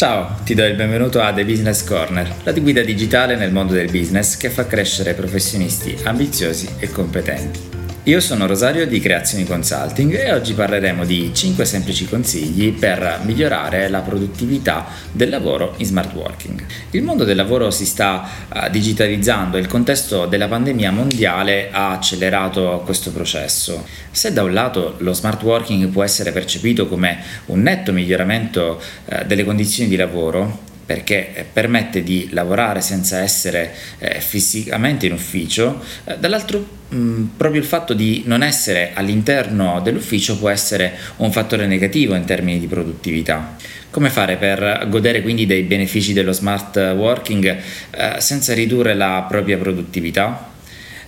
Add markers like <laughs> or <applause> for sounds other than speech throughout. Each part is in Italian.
Ciao, ti do il benvenuto a The Business Corner, la guida digitale nel mondo del business che fa crescere professionisti ambiziosi e competenti. Io sono Rosario di Creazioni Consulting e oggi parleremo di 5 semplici consigli per migliorare la produttività del lavoro in smart working. Il mondo del lavoro si sta uh, digitalizzando e il contesto della pandemia mondiale ha accelerato questo processo. Se da un lato lo smart working può essere percepito come un netto miglioramento uh, delle condizioni di lavoro, perché eh, permette di lavorare senza essere eh, fisicamente in ufficio, eh, dall'altro mh, mm, proprio il fatto di non essere all'interno dell'ufficio può essere un fattore negativo in termini di produttività. Come fare per godere quindi dei benefici dello smart working eh, senza ridurre la propria produttività?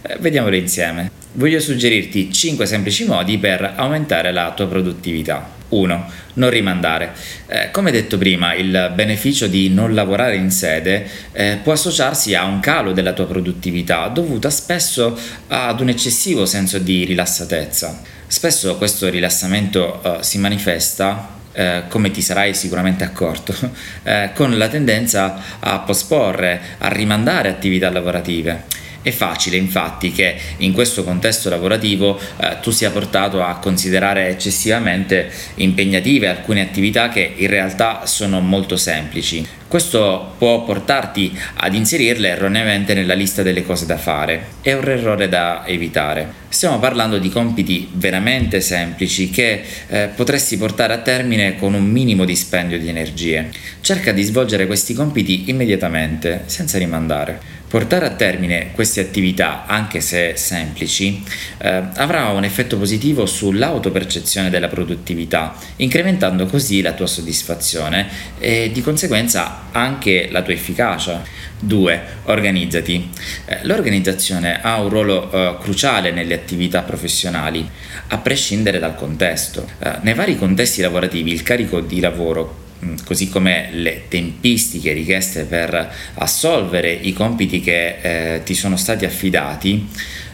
Eh, vediamolo insieme. Voglio suggerirti 5 semplici modi per aumentare la tua produttività. 1. Non rimandare. Eh, come detto prima, il beneficio di non lavorare in sede eh, può associarsi a un calo della tua produttività dovuta spesso ad un eccessivo senso di rilassatezza. Spesso questo rilassamento eh, si manifesta eh, come ti sarai sicuramente accorto, <laughs> eh, con la tendenza a posporre, a rimandare attività lavorative. È facile infatti che in questo contesto lavorativo eh, tu sia portato a considerare eccessivamente impegnative alcune attività che in realtà sono molto semplici. Questo può portarti ad inserirle erroneamente nella lista delle cose da fare. È un errore da evitare. Stiamo parlando di compiti veramente semplici che eh, potresti portare a termine con un minimo dispendio di energie. Cerca di svolgere questi compiti immediatamente, senza rimandare. Portare a termine queste attività, anche se semplici, eh, avrà un effetto positivo sull'autopercezione della produttività, incrementando così la tua soddisfazione e di conseguenza anche la tua efficacia. 2. Organizzati. Eh, l'organizzazione ha un ruolo eh, cruciale nelle attività professionali, a prescindere dal contesto. Eh, nei vari contesti lavorativi il carico di lavoro Mm, così come le tempistiche richieste per assolvere i compiti che eh, ti sono stati affidati,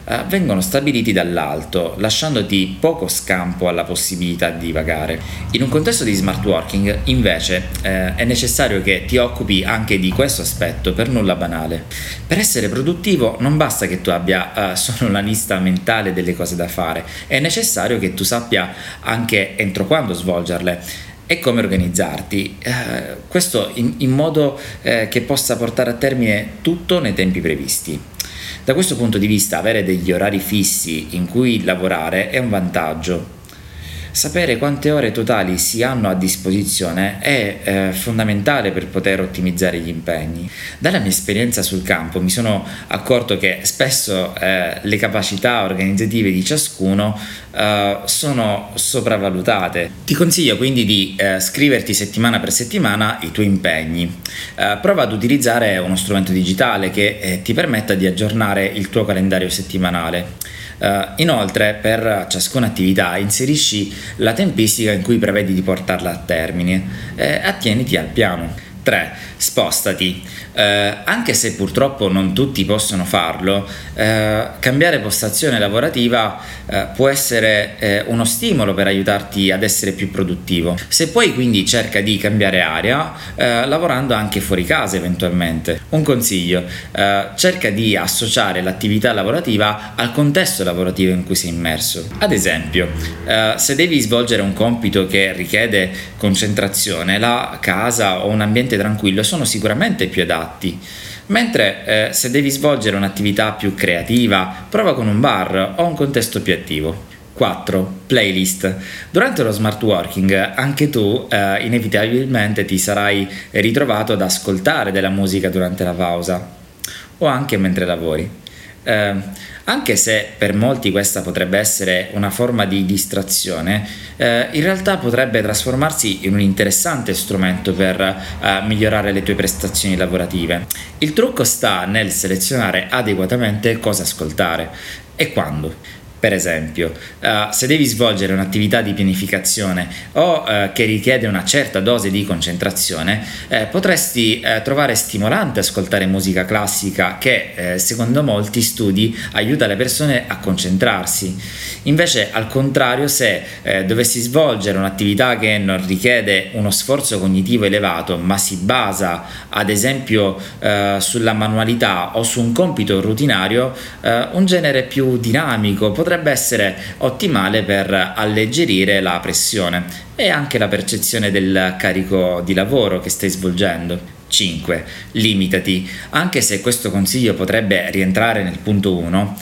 eh, vengono stabiliti dall'alto, lasciandoti poco scampo alla possibilità di vagare. In un contesto di smart working, invece, eh, è necessario che ti occupi anche di questo aspetto per nulla banale. Per essere produttivo non basta che tu abbia eh, solo una lista mentale delle cose da fare, è necessario che tu sappia anche entro quando svolgerle e come organizzarti. Eh, questo in, in modo eh, che possa portare a termine tutto nei tempi previsti. Da questo punto di vista avere degli orari fissi in cui lavorare è un vantaggio Sapere quante ore totali si hanno a disposizione è eh, fondamentale per poter ottimizzare gli impegni. Dalla mia esperienza sul campo mi sono accorto che spesso eh, le capacità organizzative di ciascuno eh, sono sopravvalutate. Ti consiglio quindi di eh, scriverti settimana per settimana i tuoi impegni. Eh, prova ad utilizzare uno strumento digitale che eh, ti permetta di aggiornare il tuo calendario settimanale. Uh, inoltre, per ciascuna attività inserisci la tempistica in cui prevedi di portarla a termine e attieniti al piano. 3. Spostati. Eh, anche se purtroppo non tutti possono farlo, eh, cambiare postazione lavorativa eh, può essere eh, uno stimolo per aiutarti ad essere più produttivo. Se poi quindi cerca di cambiare area, eh, lavorando anche fuori casa eventualmente. Un consiglio, eh, cerca di associare l'attività lavorativa al contesto lavorativo in cui sei immerso. Ad esempio, se devi svolgere un compito che richiede concentrazione, la casa o un ambiente tranquillo sono sicuramente più adatti. Mentre eh, se devi svolgere un'attività più creativa, prova con un bar o un contesto più attivo. 4. Playlist. Durante lo smart working anche tu eh, inevitabilmente ti sarai ritrovato ad ascoltare della musica durante la pausa o anche mentre lavori. Eh, anche se per molti questa potrebbe essere una forma di distrazione, eh, in realtà potrebbe trasformarsi in un interessante strumento per eh, migliorare le tue prestazioni lavorative. Il trucco sta nel selezionare adeguatamente cosa ascoltare e quando. Per esempio, uh, se devi svolgere un'attività di pianificazione o uh, che richiede una certa dose di concentrazione, eh, potresti eh, trovare stimolante ascoltare musica classica che, eh, secondo molti studi, aiuta le persone a concentrarsi. Invece, al contrario, se eh, dovessi svolgere un'attività che non richiede uno sforzo cognitivo elevato, ma si basa, ad esempio, sulla manualità o su un compito rutinario, un genere più dinamico potrebbe essere ottimale per alleggerire la pressione e anche la percezione del carico di lavoro che stai svolgendo. 5. Limitati. Anche se questo consiglio potrebbe rientrare nel punto 1,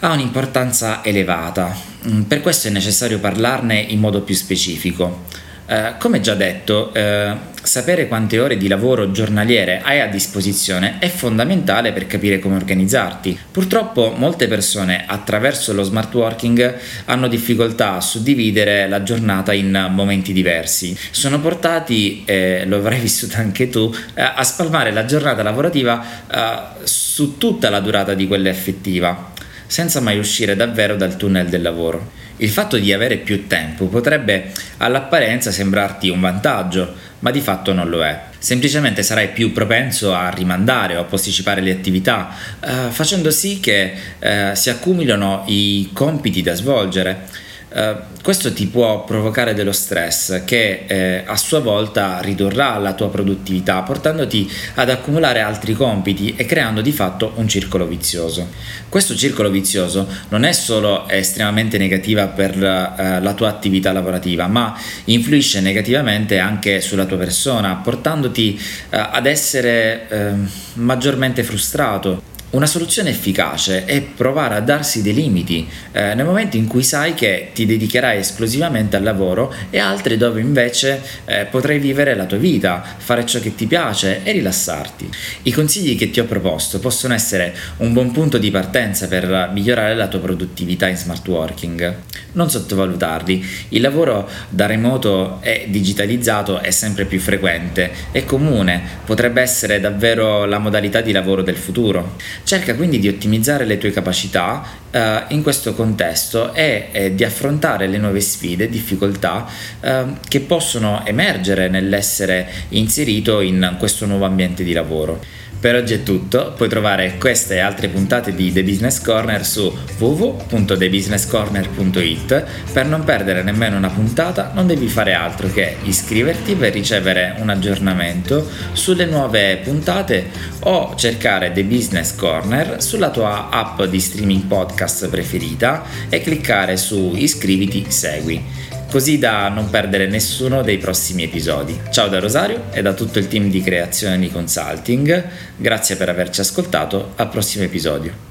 ha un'importanza elevata. Mm, per questo è necessario parlarne in modo più specifico. Eh, come già detto, eh, sapere quante ore di lavoro giornaliere hai a disposizione è fondamentale per capire come organizzarti. Purtroppo molte persone attraverso lo smart working hanno difficoltà a suddividere la giornata in momenti diversi. Sono portati, eh, lo avrai <laughs> vissuto anche tu, eh, a spalmare la giornata lavorativa eh, su tutta la durata di quella effettiva senza mai uscire davvero dal tunnel del lavoro. Il fatto di avere più tempo potrebbe all'apparenza sembrarti un vantaggio, ma di fatto non lo è. Semplicemente sarai più propenso a rimandare o a posticipare le attività, eh, facendo sì che eh, si accumulino i compiti da svolgere Uh, questo ti può provocare dello stress che eh, a sua volta ridurrà la tua produttività portandoti ad accumulare altri compiti e creando di fatto un circolo vizioso. Questo circolo vizioso non è solo estremamente negativa per uh, la tua attività lavorativa ma influisce negativamente anche sulla tua persona portandoti uh, ad essere maggiormente frustrato una soluzione efficace è provare a darsi dei limiti eh, nel momento in cui sai che ti dedicherai esclusivamente al lavoro e altri dove invece eh, potrai vivere la tua vita, fare ciò che ti piace e rilassarti. I consigli che ti ho proposto possono essere un buon punto di partenza per migliorare la tua produttività in smart working. Non sottovalutarli, il lavoro da remoto e digitalizzato è sempre più frequente e comune, potrebbe essere davvero la modalità di lavoro del futuro. Cerca quindi di ottimizzare le tue capacità eh, in questo contesto e eh, di affrontare le nuove sfide e difficoltà eh, che possono emergere nell'essere inserito in questo nuovo ambiente di lavoro. Per oggi è tutto, puoi trovare queste e altre puntate di The Business Corner su www.thebusinesscorner.it. Per non perdere nemmeno una puntata non devi fare altro che iscriverti per ricevere un aggiornamento sulle nuove puntate o cercare The Business Corner sulla tua app di streaming podcast preferita e cliccare su iscriviti segui così da non perdere nessuno dei prossimi episodi. Ciao da Rosario e da tutto il team di creazione di consulting, grazie per averci ascoltato, al prossimo episodio.